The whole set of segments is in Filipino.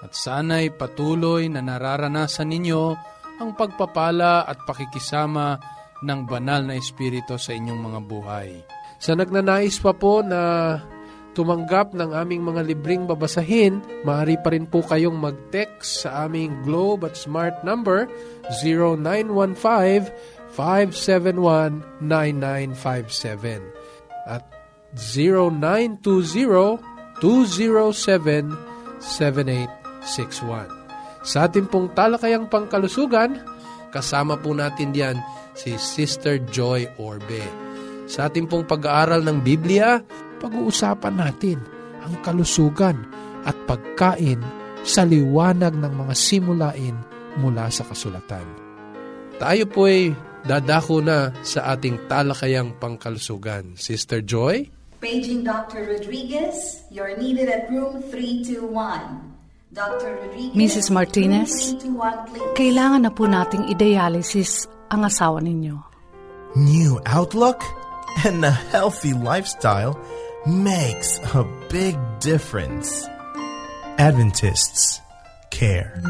at sana'y patuloy na nararanasan ninyo ang pagpapala at pakikisama ng banal na Espiritu sa inyong mga buhay. Sa nagnanais pa po na tumanggap ng aming mga libreng babasahin, maaari pa rin po kayong mag-text sa aming Globe at Smart number 0915-571-9957 at 0920-207-7861. Sa ating pong talakayang pangkalusugan, kasama po natin diyan si Sister Joy Orbe. Sa ating pong pag-aaral ng Biblia, pag-uusapan natin ang kalusugan at pagkain sa liwanag ng mga simulain mula sa kasulatan. Tayo po ay dadako na sa ating talakayang pangkalusugan. Sister Joy? Paging Dr. Rodriguez, you're needed at room 321. Mrs. Martinez, room 321, please. kailangan na po nating i-dialysis ang asawa ninyo. New outlook and a healthy lifestyle makes a big difference. Adventists care.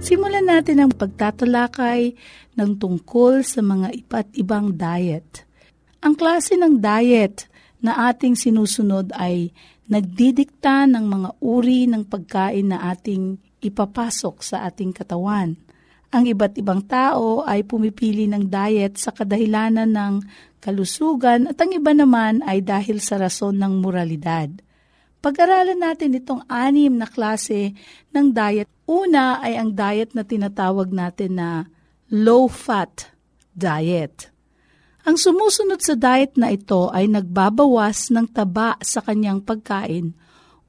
Simulan natin ang pagtatalakay ng tungkol sa mga iba't ibang diet. Ang klase ng diet na ating sinusunod ay nagdidikta ng mga uri ng pagkain na ating ipapasok sa ating katawan. Ang iba't ibang tao ay pumipili ng diet sa kadahilanan ng kalusugan at ang iba naman ay dahil sa rason ng moralidad. Pag-aralan natin itong anim na klase ng diet. Una ay ang diet na tinatawag natin na low-fat diet. Ang sumusunod sa diet na ito ay nagbabawas ng taba sa kanyang pagkain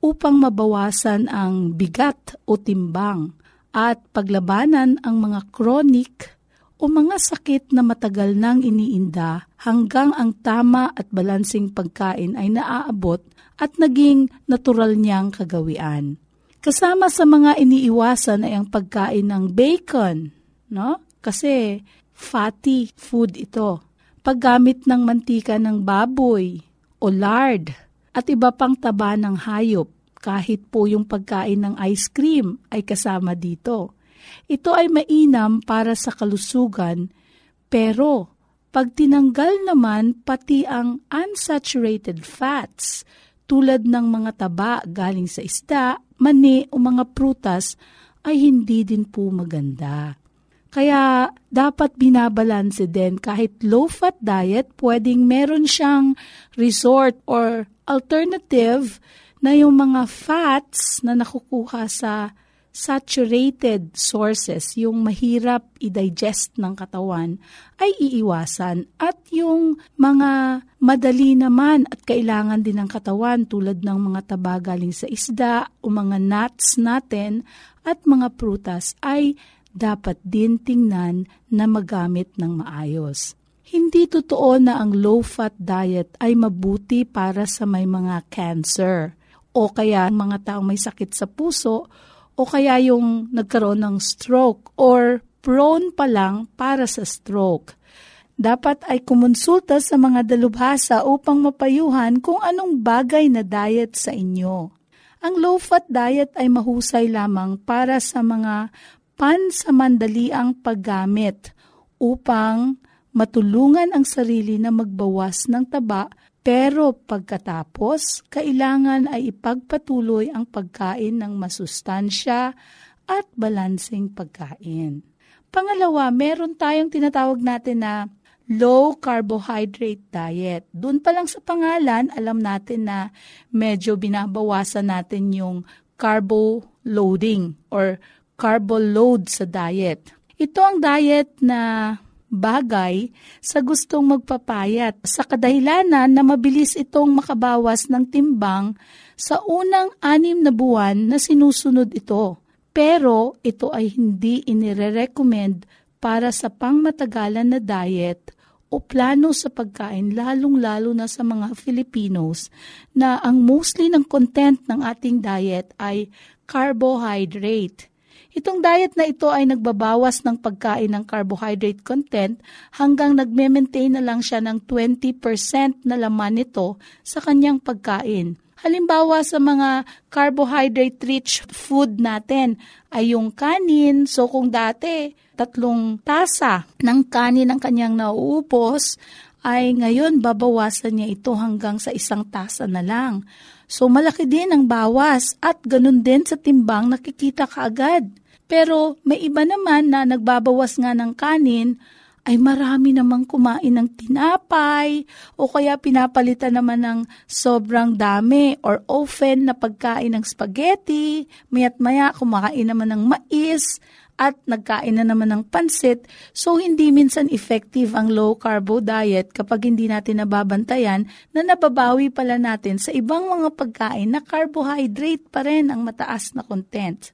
upang mabawasan ang bigat o timbang at paglabanan ang mga chronic o mga sakit na matagal nang iniinda hanggang ang tama at balansing pagkain ay naaabot at naging natural niyang kagawian. Kasama sa mga iniiwasan ay ang pagkain ng bacon, no? Kasi fatty food ito. Paggamit ng mantika ng baboy o lard at iba pang taba ng hayop kahit po yung pagkain ng ice cream ay kasama dito. Ito ay mainam para sa kalusugan pero pag tinanggal naman pati ang unsaturated fats tulad ng mga taba galing sa isda, mani o mga prutas ay hindi din po maganda. Kaya dapat binabalanse din kahit low-fat diet, pwedeng meron siyang resort or alternative na yung mga fats na nakukuha sa saturated sources, yung mahirap i-digest ng katawan, ay iiwasan. At yung mga madali naman at kailangan din ng katawan tulad ng mga taba galing sa isda o mga nuts natin at mga prutas ay dapat din tingnan na magamit ng maayos. Hindi totoo na ang low-fat diet ay mabuti para sa may mga cancer o kaya mga taong may sakit sa puso o kaya yung nagkaroon ng stroke or prone pa lang para sa stroke. Dapat ay kumonsulta sa mga dalubhasa upang mapayuhan kung anong bagay na diet sa inyo. Ang low-fat diet ay mahusay lamang para sa mga pansamandaliang paggamit upang matulungan ang sarili na magbawas ng taba pero pagkatapos, kailangan ay ipagpatuloy ang pagkain ng masustansya at balansing pagkain. Pangalawa, meron tayong tinatawag natin na low carbohydrate diet. Doon pa lang sa pangalan, alam natin na medyo binabawasan natin yung carbo loading or carbo load sa diet. Ito ang diet na bagay sa gustong magpapayat sa kadahilanan na mabilis itong makabawas ng timbang sa unang anim na buwan na sinusunod ito. Pero ito ay hindi inire-recommend para sa pangmatagalan na diet o plano sa pagkain lalong-lalo na sa mga Filipinos na ang mostly ng content ng ating diet ay carbohydrate. Itong diet na ito ay nagbabawas ng pagkain ng carbohydrate content hanggang nagme-maintain na lang siya ng 20% na laman nito sa kanyang pagkain. Halimbawa sa mga carbohydrate-rich food natin ay yung kanin. So kung dati tatlong tasa ng kanin ang kanyang nauupos, ay ngayon babawasan niya ito hanggang sa isang tasa na lang. So malaki din ang bawas at ganun din sa timbang nakikita kaagad. Pero may iba naman na nagbabawas nga ng kanin ay marami namang kumain ng tinapay o kaya pinapalitan naman ng sobrang dami or often na pagkain ng spaghetti, mayat maya kumakain naman ng mais at nagkain na naman ng pansit. So hindi minsan effective ang low carbo diet kapag hindi natin nababantayan na nababawi pala natin sa ibang mga pagkain na carbohydrate pa rin ang mataas na content.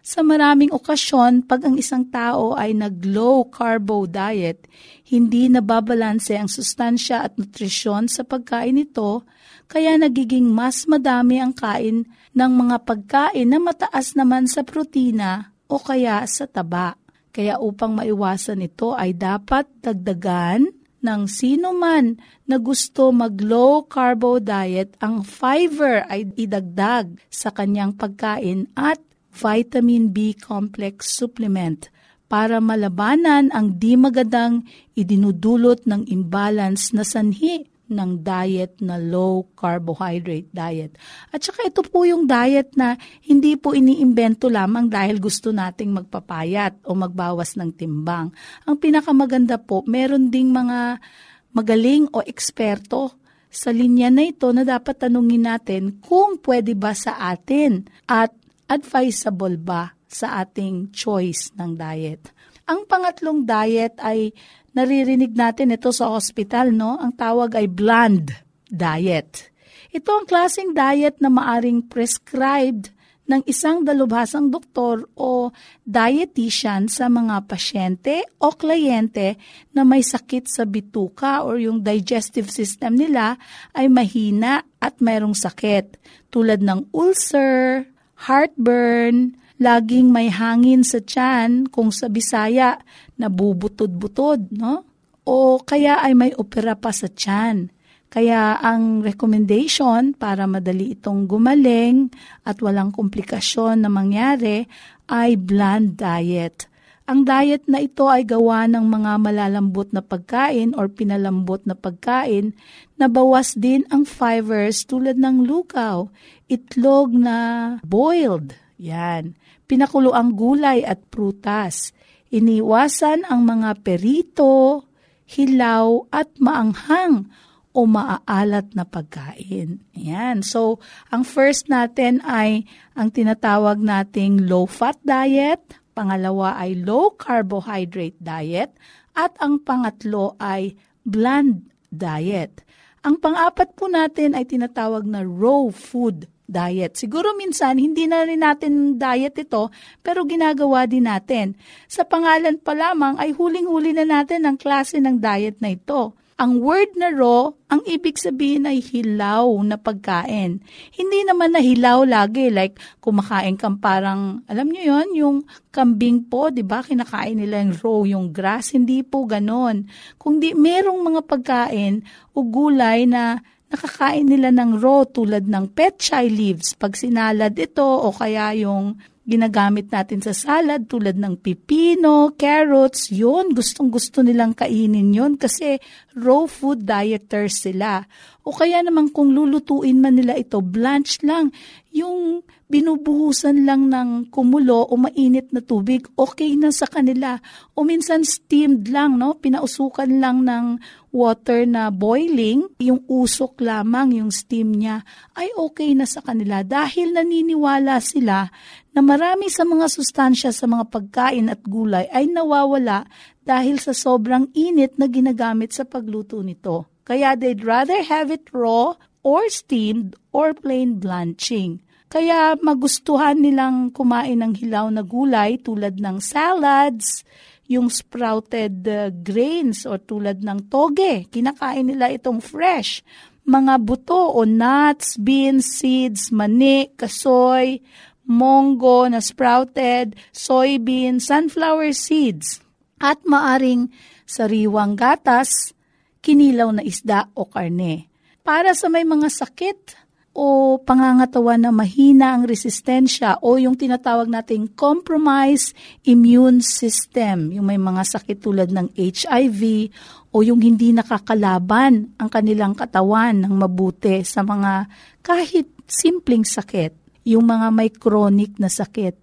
Sa maraming okasyon, pag ang isang tao ay nag-low carbo diet, hindi nababalanse ang sustansya at nutrisyon sa pagkain nito, kaya nagiging mas madami ang kain ng mga pagkain na mataas naman sa protina o kaya sa taba. Kaya upang maiwasan ito ay dapat dagdagan ng sino man na gusto mag-low carbo diet, ang fiber ay idagdag sa kanyang pagkain at vitamin B complex supplement para malabanan ang di magandang idinudulot ng imbalance na sanhi ng diet na low carbohydrate diet. At saka ito po yung diet na hindi po iniimbento lamang dahil gusto nating magpapayat o magbawas ng timbang. Ang pinakamaganda po, meron ding mga magaling o eksperto sa linya na ito na dapat tanungin natin kung pwede ba sa atin at advisable ba sa ating choice ng diet. Ang pangatlong diet ay naririnig natin ito sa hospital, no? Ang tawag ay bland diet. Ito ang klaseng diet na maaring prescribed ng isang dalubhasang doktor o dietitian sa mga pasyente o kliyente na may sakit sa bituka or yung digestive system nila ay mahina at mayroong sakit tulad ng ulcer, heartburn, laging may hangin sa tiyan kung sa Bisaya nabubutod-butod, no? O kaya ay may opera pa sa tiyan. Kaya ang recommendation para madali itong gumaling at walang komplikasyon na mangyari ay bland diet. Ang diet na ito ay gawa ng mga malalambot na pagkain or pinalambot na pagkain na bawas din ang fibers tulad ng lukaw, itlog na boiled, yan, pinakulo ang gulay at prutas. Iniwasan ang mga perito, hilaw at maanghang o maaalat na pagkain. Yan. So, ang first natin ay ang tinatawag nating low-fat diet, pangalawa ay low-carbohydrate diet, at ang pangatlo ay bland diet. Ang pang-apat po natin ay tinatawag na raw food diet. Siguro minsan, hindi na rin natin diet ito, pero ginagawa din natin. Sa pangalan pa lamang ay huling-huli na natin ang klase ng diet na ito. Ang word na raw, ang ibig sabihin ay hilaw na pagkain. Hindi naman na hilaw lagi, like kumakain kang parang, alam nyo yon yung kambing po, di ba? Kinakain nila yung raw, yung grass. Hindi po ganon. Kung di, merong mga pagkain o gulay na nakakain nila ng raw tulad ng petchay leaves. Pag sinalad ito o kaya yung ginagamit natin sa salad tulad ng pipino, carrots, yun, gustong gusto nilang kainin yun kasi raw food dieters sila. O kaya naman kung lulutuin man nila ito, blanch lang. Yung binubuhusan lang ng kumulo o mainit na tubig, okay na sa kanila. O minsan steamed lang, no? pinausukan lang ng water na boiling, yung usok lamang, yung steam niya, ay okay na sa kanila dahil naniniwala sila na marami sa mga sustansya sa mga pagkain at gulay ay nawawala dahil sa sobrang init na ginagamit sa pagluto nito. Kaya they'd rather have it raw or steamed or plain blanching. Kaya magustuhan nilang kumain ng hilaw na gulay tulad ng salads, yung sprouted uh, grains o tulad ng toge. Kinakain nila itong fresh. Mga buto o nuts, beans, seeds, mani, kasoy, mongo na sprouted, soybean, sunflower seeds. At maaring sariwang gatas, kinilaw na isda o karne. Para sa may mga sakit, o pangangatawan na mahina ang resistensya o yung tinatawag nating compromise immune system, yung may mga sakit tulad ng HIV o yung hindi nakakalaban ang kanilang katawan ng mabuti sa mga kahit simpleng sakit, yung mga may chronic na sakit.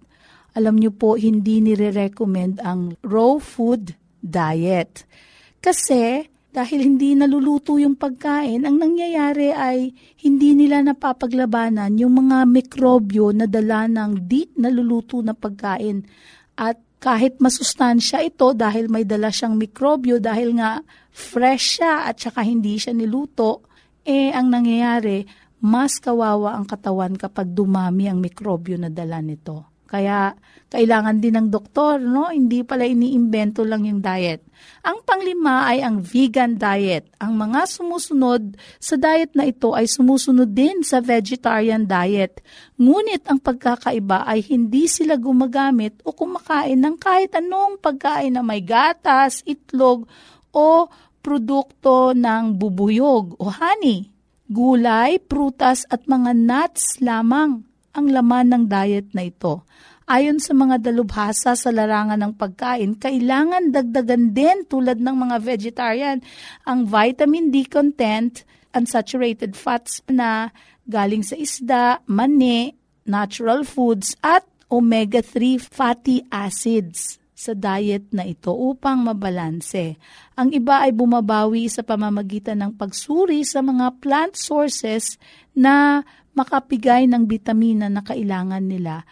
Alam niyo po, hindi nire-recommend ang raw food diet. Kasi dahil hindi naluluto yung pagkain, ang nangyayari ay hindi nila napapaglabanan yung mga mikrobyo na dala ng di naluluto na pagkain. At kahit masustansya ito dahil may dala siyang mikrobyo dahil nga fresh siya at saka hindi siya niluto, eh ang nangyayari, mas kawawa ang katawan kapag dumami ang mikrobyo na dala nito. Kaya kailangan din ng doktor, no? Hindi pala iniimbento lang yung diet. Ang panglima ay ang vegan diet. Ang mga sumusunod sa diet na ito ay sumusunod din sa vegetarian diet. Ngunit ang pagkakaiba ay hindi sila gumagamit o kumakain ng kahit anong pagkain na may gatas, itlog o produkto ng bubuyog o honey. Gulay, prutas at mga nuts lamang ang laman ng diet na ito. Ayon sa mga dalubhasa sa larangan ng pagkain, kailangan dagdagan din tulad ng mga vegetarian ang vitamin D content, unsaturated fats na galing sa isda, mani, natural foods at omega-3 fatty acids sa diet na ito upang mabalanse. Ang iba ay bumabawi sa pamamagitan ng pagsuri sa mga plant sources na makapigay ng bitamina na kailangan nila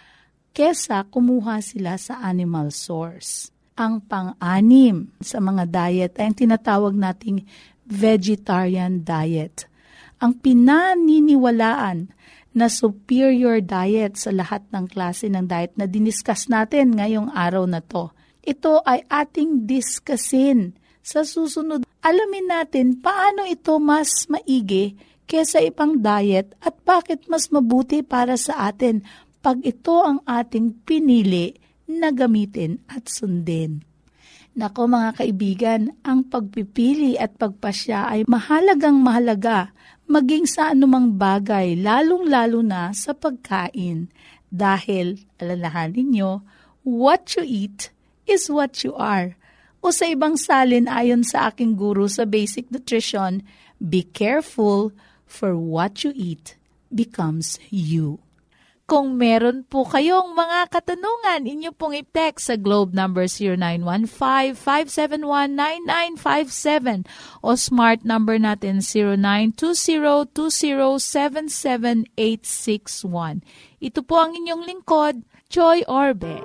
kesa kumuha sila sa animal source. Ang pang-anim sa mga diet ay ang tinatawag nating vegetarian diet. Ang pinaniniwalaan na superior diet sa lahat ng klase ng diet na diniskas natin ngayong araw na to. Ito ay ating diskasin sa susunod. Alamin natin paano ito mas maigi kesa ibang diet at bakit mas mabuti para sa atin pag ito ang ating pinili na gamitin at sundin. Nako mga kaibigan, ang pagpipili at pagpasya ay mahalagang mahalaga maging sa anumang bagay, lalong-lalo na sa pagkain. Dahil, alalahanin nyo, what you eat is what you are. O sa ibang salin ayon sa aking guru sa basic nutrition, be careful for what you eat becomes you. Kung meron po kayong mga katanungan, inyo pong i-text sa globe number 0915-571-9957 o smart number natin 0920-2077861. Ito po ang inyong lingkod, Joy Orbe.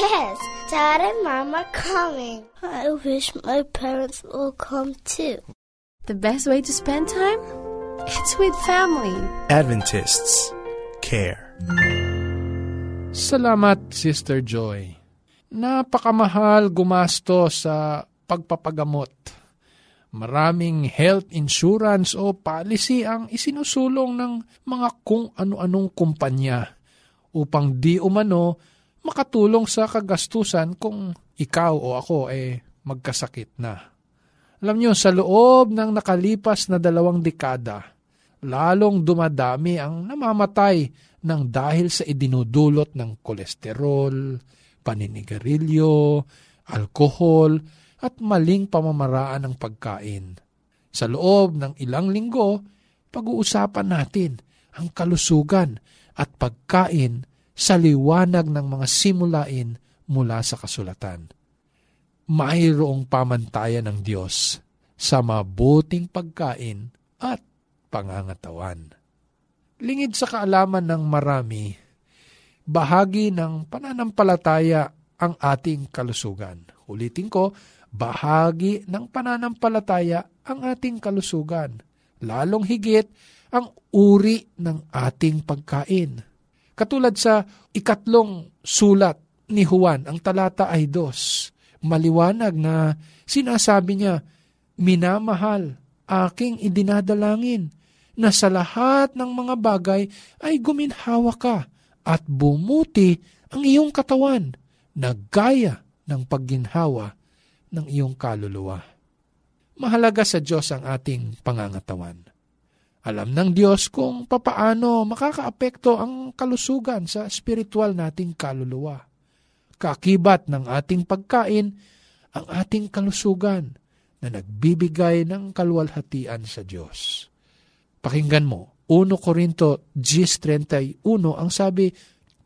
Yes, Dad and Mom are coming. I wish my parents will come too. The best way to spend time? It's with family. Adventists care. Salamat, Sister Joy. Napakamahal gumasto sa pagpapagamot. Maraming health insurance o policy ang isinusulong ng mga kung ano-anong kumpanya upang di umano makatulong sa kagastusan kung ikaw o ako eh magkasakit na. Alam niyo, sa loob ng nakalipas na dalawang dekada, lalong dumadami ang namamatay ng dahil sa idinudulot ng kolesterol, paninigarilyo, alkohol, at maling pamamaraan ng pagkain. Sa loob ng ilang linggo, pag-uusapan natin ang kalusugan at pagkain sa liwanag ng mga simulain mula sa kasulatan. Mayroong pamantayan ng Diyos sa mabuting pagkain at pangangatawan. Lingid sa kaalaman ng marami, bahagi ng pananampalataya ang ating kalusugan. Ulitin ko, bahagi ng pananampalataya ang ating kalusugan. Lalong higit ang uri ng ating pagkain. Katulad sa ikatlong sulat ni Juan, ang talata ay dos. Maliwanag na sinasabi niya, Minamahal, aking idinadalangin, na sa lahat ng mga bagay ay guminhawa ka at bumuti ang iyong katawan na gaya ng pagginhawa ng iyong kaluluwa. Mahalaga sa Diyos ang ating pangangatawan. Alam ng Diyos kung papaano makakaapekto ang kalusugan sa spiritual nating kaluluwa. Kakibat ng ating pagkain ang ating kalusugan na nagbibigay ng kalwalhatian sa Diyos. Pakinggan mo, 1 Korinto 10.31 ang sabi,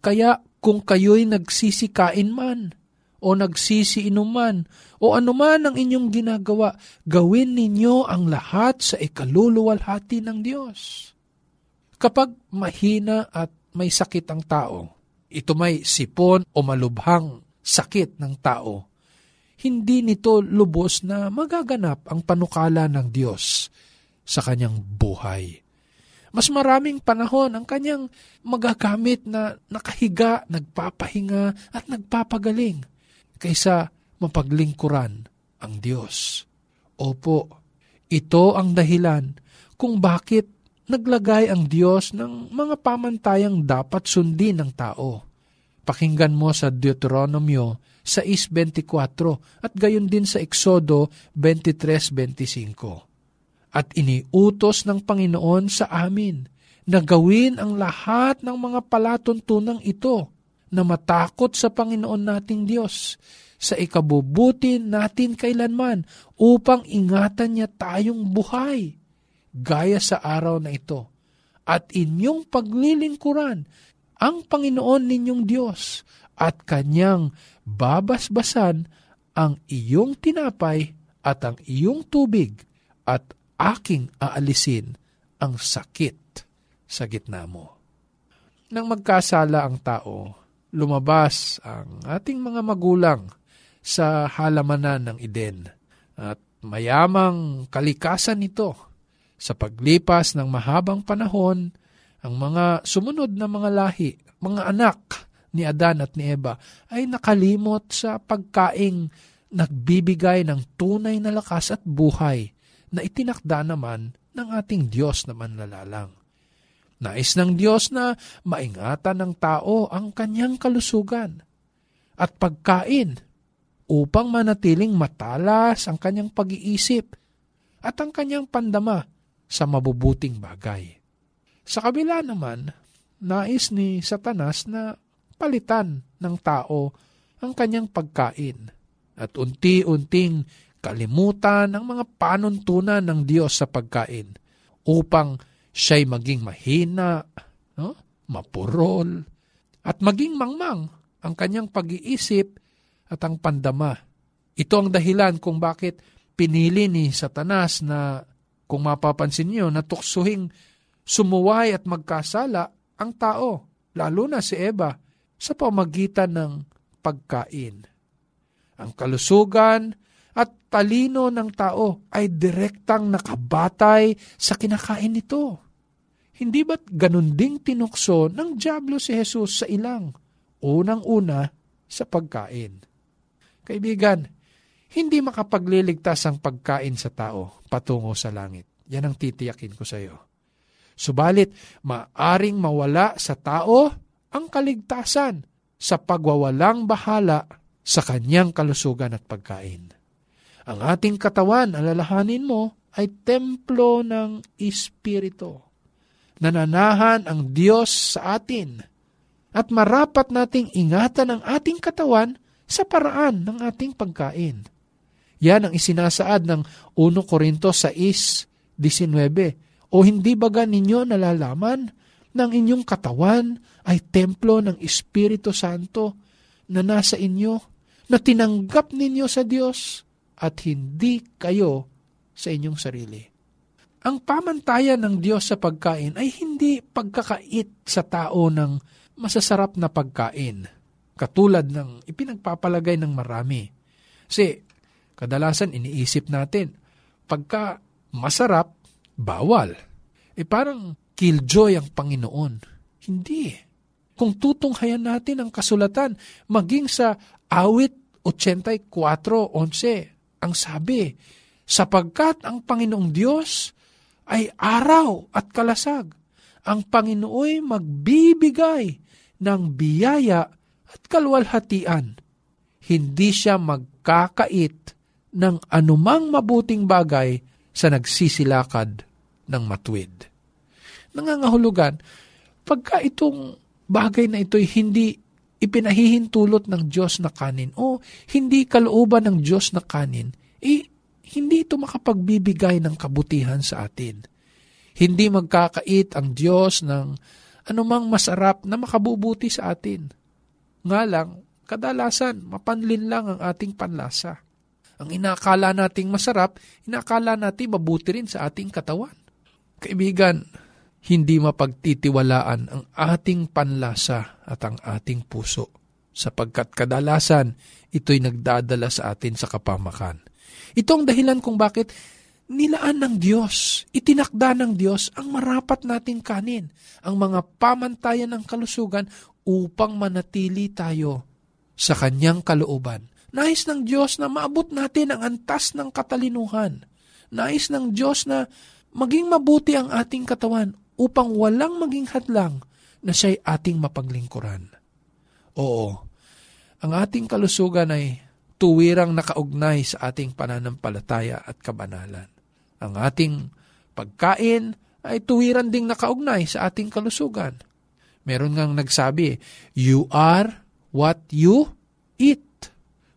Kaya kung kayo'y nagsisikain man, o nagsisiinom man, o anuman ang inyong ginagawa, gawin ninyo ang lahat sa ikaluluwalhati ng Diyos. Kapag mahina at may sakit ang tao, ito may sipon o malubhang sakit ng tao, hindi nito lubos na magaganap ang panukala ng Diyos sa kanyang buhay. Mas maraming panahon ang kanyang magagamit na nakahiga, nagpapahinga at nagpapagaling kaysa mapaglingkuran ang Diyos. Opo, ito ang dahilan kung bakit naglagay ang Diyos ng mga pamantayang dapat sundin ng tao. Pakinggan mo sa Deuteronomio 6.24 at gayon din sa Exodo 23.25. At iniutos ng Panginoon sa amin na gawin ang lahat ng mga palatuntunang ito na matakot sa Panginoon nating Diyos sa ikabubuti natin kailanman upang ingatan niya tayong buhay gaya sa araw na ito. At inyong paglilingkuran ang Panginoon ninyong Diyos at kanyang babasbasan ang iyong tinapay at ang iyong tubig at aking aalisin ang sakit sa gitna mo. Nang magkasala ang tao, lumabas ang ating mga magulang sa halamanan ng Eden at mayamang kalikasan nito sa paglipas ng mahabang panahon ang mga sumunod na mga lahi, mga anak ni Adan at ni Eva ay nakalimot sa pagkaing nagbibigay ng tunay na lakas at buhay na itinakda naman ng ating Diyos na manlalalang. Nais ng Diyos na maingatan ng tao ang kanyang kalusugan at pagkain upang manatiling matalas ang kanyang pag-iisip at ang kanyang pandama sa mabubuting bagay. Sa kabila naman, nais ni Satanas na palitan ng tao ang kanyang pagkain at unti-unting kalimutan ang mga panuntunan ng Diyos sa pagkain upang siya'y maging mahina, no? mapurol, at maging mangmang ang kanyang pag-iisip at ang pandama. Ito ang dahilan kung bakit pinili ni Satanas na, kung mapapansin niyo, natuksuhing sumuway at magkasala ang tao, lalo na si Eva, sa pamagitan ng pagkain. Ang kalusugan at talino ng tao ay direktang nakabatay sa kinakain nito. Hindi ba't ganun ding tinukso ng Diablo si Jesus sa ilang? Unang-una sa pagkain. Kaibigan, hindi makapagliligtas ang pagkain sa tao patungo sa langit. Yan ang titiyakin ko sa iyo. Subalit, maaring mawala sa tao ang kaligtasan sa pagwawalang bahala sa kanyang kalusugan at pagkain. Ang ating katawan, alalahanin mo, ay templo ng Espiritu. Nananahan ang Diyos sa atin at marapat nating ingatan ang ating katawan sa paraan ng ating pagkain. Yan ang isinasaad ng 1 Korinto 6.19. O hindi baga ninyo nalalaman ng inyong katawan ay templo ng Espiritu Santo na nasa inyo, na tinanggap ninyo sa Diyos at hindi kayo sa inyong sarili. Ang pamantayan ng Diyos sa pagkain ay hindi pagkakait sa tao ng masasarap na pagkain, katulad ng ipinagpapalagay ng marami. Kasi kadalasan iniisip natin, pagka masarap, bawal. Eh parang killjoy ang Panginoon. Hindi. Kung tutunghayan natin ang kasulatan, maging sa awit 84.11, ang sabi, sapagkat ang Panginoong Diyos ay araw at kalasag. Ang Panginooy magbibigay ng biyaya at kalwalhatian. Hindi siya magkakait ng anumang mabuting bagay sa nagsisilakad ng matwid. Nangangahulugan, pagka itong bagay na ito'y hindi ipinahihintulot ng Diyos na kanin o hindi kalooban ng Diyos na kanin, eh, hindi ito makapagbibigay ng kabutihan sa atin. Hindi magkakait ang Diyos ng anumang masarap na makabubuti sa atin. Nga lang, kadalasan, mapanlin lang ang ating panlasa. Ang inakala nating masarap, inakala natin mabuti rin sa ating katawan. Kaibigan, hindi mapagtitiwalaan ang ating panlasa at ang ating puso, sapagkat kadalasan ito'y nagdadala sa atin sa kapamakan. Ito ang dahilan kung bakit nilaan ng Diyos, itinakda ng Diyos ang marapat nating kanin, ang mga pamantayan ng kalusugan upang manatili tayo sa kanyang kalooban. Nais ng Diyos na maabot natin ang antas ng katalinuhan. Nais ng Diyos na maging mabuti ang ating katawan upang walang maging hadlang na siya'y ating mapaglingkuran. Oo, ang ating kalusugan ay tuwirang nakaugnay sa ating pananampalataya at kabanalan. Ang ating pagkain ay tuwiran ding nakaugnay sa ating kalusugan. Meron ngang nagsabi, you are what you eat.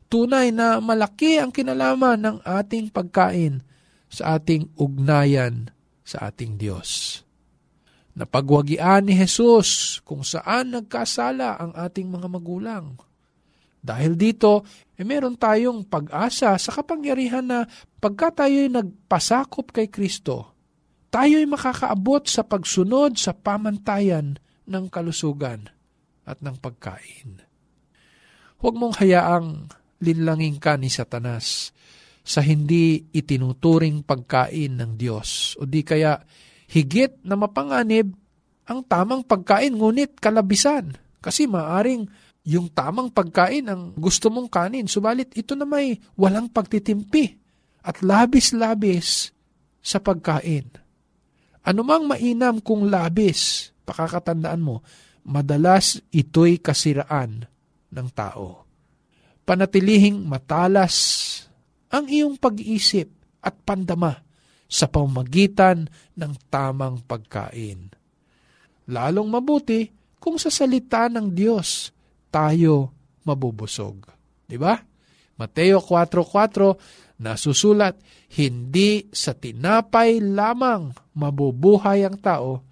Tunay na malaki ang kinalaman ng ating pagkain sa ating ugnayan sa ating Diyos. Napagwagian ni Jesus kung saan nagkasala ang ating mga magulang. Dahil dito, eh meron tayong pag-asa sa kapangyarihan na pagka tayo'y nagpasakop kay Kristo, tayo'y makakaabot sa pagsunod sa pamantayan ng kalusugan at ng pagkain. Huwag mong hayaang linlangin ka ni Satanas sa hindi itinuturing pagkain ng Diyos o di kaya higit na mapanganib ang tamang pagkain ngunit kalabisan kasi maaring yung tamang pagkain ang gusto mong kanin, subalit ito na may walang pagtitimpi at labis-labis sa pagkain. Anumang mainam kung labis, pakakatandaan mo, madalas ito'y kasiraan ng tao. Panatilihing matalas ang iyong pag-iisip at pandama sa pamagitan ng tamang pagkain. Lalong mabuti kung sa salita ng Diyos tayo mabubusog. Di ba? Mateo 4.4 nasusulat, hindi sa tinapay lamang mabubuhay ang tao,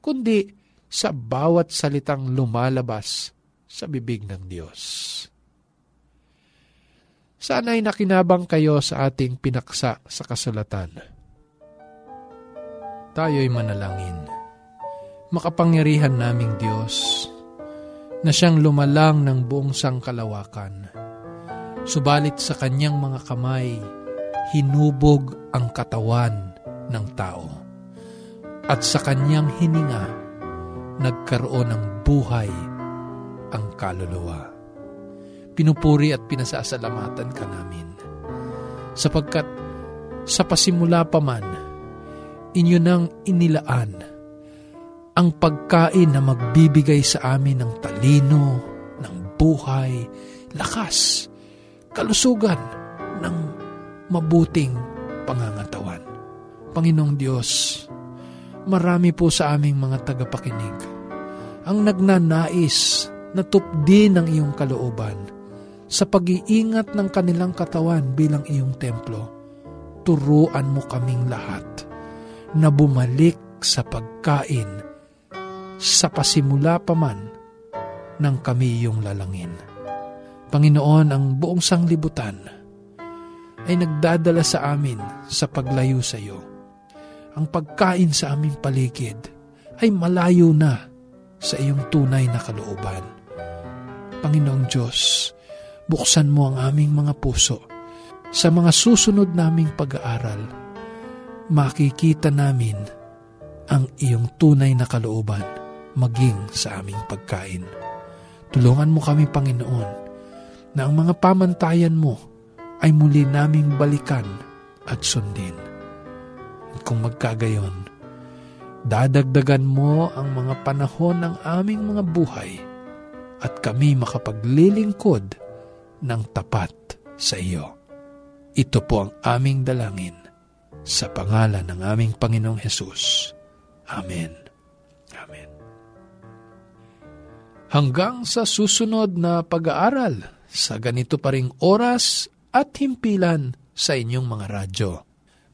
kundi sa bawat salitang lumalabas sa bibig ng Diyos. Sana'y nakinabang kayo sa ating pinaksa sa kasulatan. Tayo'y manalangin. Makapangyarihan naming Diyos, na siyang lumalang ng buong sangkalawakan. Subalit sa kanyang mga kamay, hinubog ang katawan ng tao. At sa kanyang hininga, nagkaroon ng buhay ang kaluluwa. Pinupuri at pinasasalamatan ka namin. Sapagkat sa pasimula pa man, inyo nang inilaan ang pagkain na magbibigay sa amin ng talino, ng buhay, lakas, kalusugan, ng mabuting pangangatawan. Panginoong Diyos, marami po sa aming mga tagapakinig ang nagnanais na tupdi ng iyong kalooban sa pag-iingat ng kanilang katawan bilang iyong templo. Turuan mo kaming lahat na bumalik sa pagkain sa pasimula pa man ng kami iyong lalangin. Panginoon, ang buong sanglibutan ay nagdadala sa amin sa paglayo sa iyo. Ang pagkain sa aming paligid ay malayo na sa iyong tunay na kalooban. Panginoong Diyos, buksan mo ang aming mga puso sa mga susunod naming pag-aaral. Makikita namin ang iyong tunay na kalooban maging sa aming pagkain. Tulungan mo kami, Panginoon, na ang mga pamantayan mo ay muli naming balikan at sundin. At kung magkagayon, dadagdagan mo ang mga panahon ng aming mga buhay at kami makapaglilingkod ng tapat sa iyo. Ito po ang aming dalangin sa pangalan ng aming Panginoong Hesus. Amen. Amen. Hanggang sa susunod na pag-aaral sa ganito pa ring oras at himpilan sa inyong mga radyo.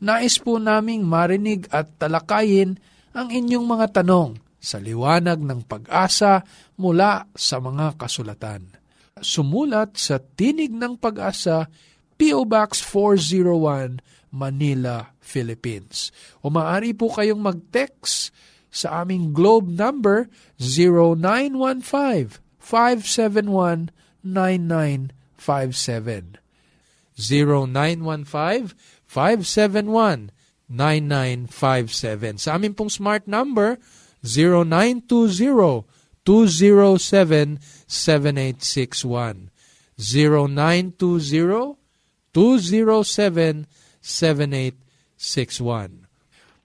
Nais po naming marinig at talakayin ang inyong mga tanong sa liwanag ng pag-asa mula sa mga kasulatan. Sumulat sa Tinig ng Pag-asa, P.O. Box 401, Manila, Philippines. O maaari po kayong mag-text sa aming globe number 0915 571 9957. 0915-571-9957. Sa amin pong smart number, 0920-207-7861. 0920-207-7861.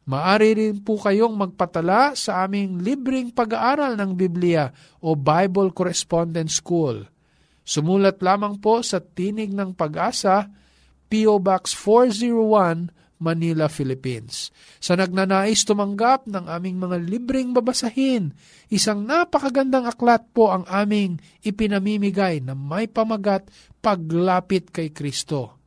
Maari rin po kayong magpatala sa aming libreng pag-aaral ng Biblia o Bible Correspondence School. Sumulat lamang po sa Tinig ng Pag-asa, P.O. Box 401, Manila, Philippines. Sa nagnanais tumanggap ng aming mga libreng babasahin, isang napakagandang aklat po ang aming ipinamimigay na may pamagat paglapit kay Kristo.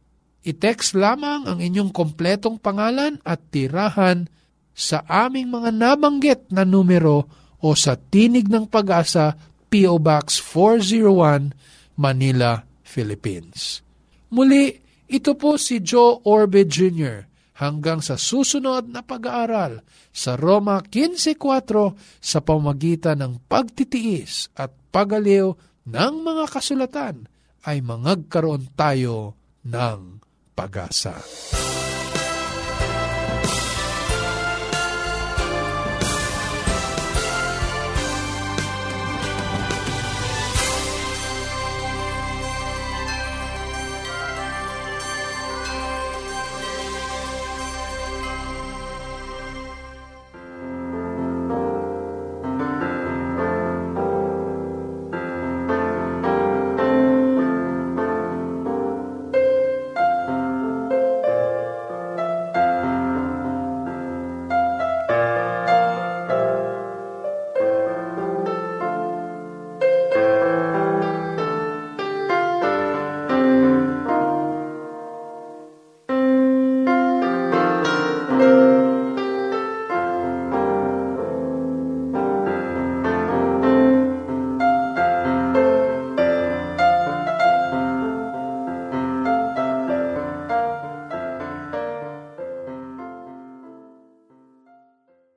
I-text lamang ang inyong kompletong pangalan at tirahan sa aming mga nabanggit na numero o sa Tinig ng Pag-asa, P.O. Box 401, Manila, Philippines. Muli, ito po si Joe Orbe Jr. hanggang sa susunod na pag-aaral sa Roma 15.4 sa pamagitan ng pagtitiis at pagaliw ng mga kasulatan ay mangagkaroon tayo ng pag-asa.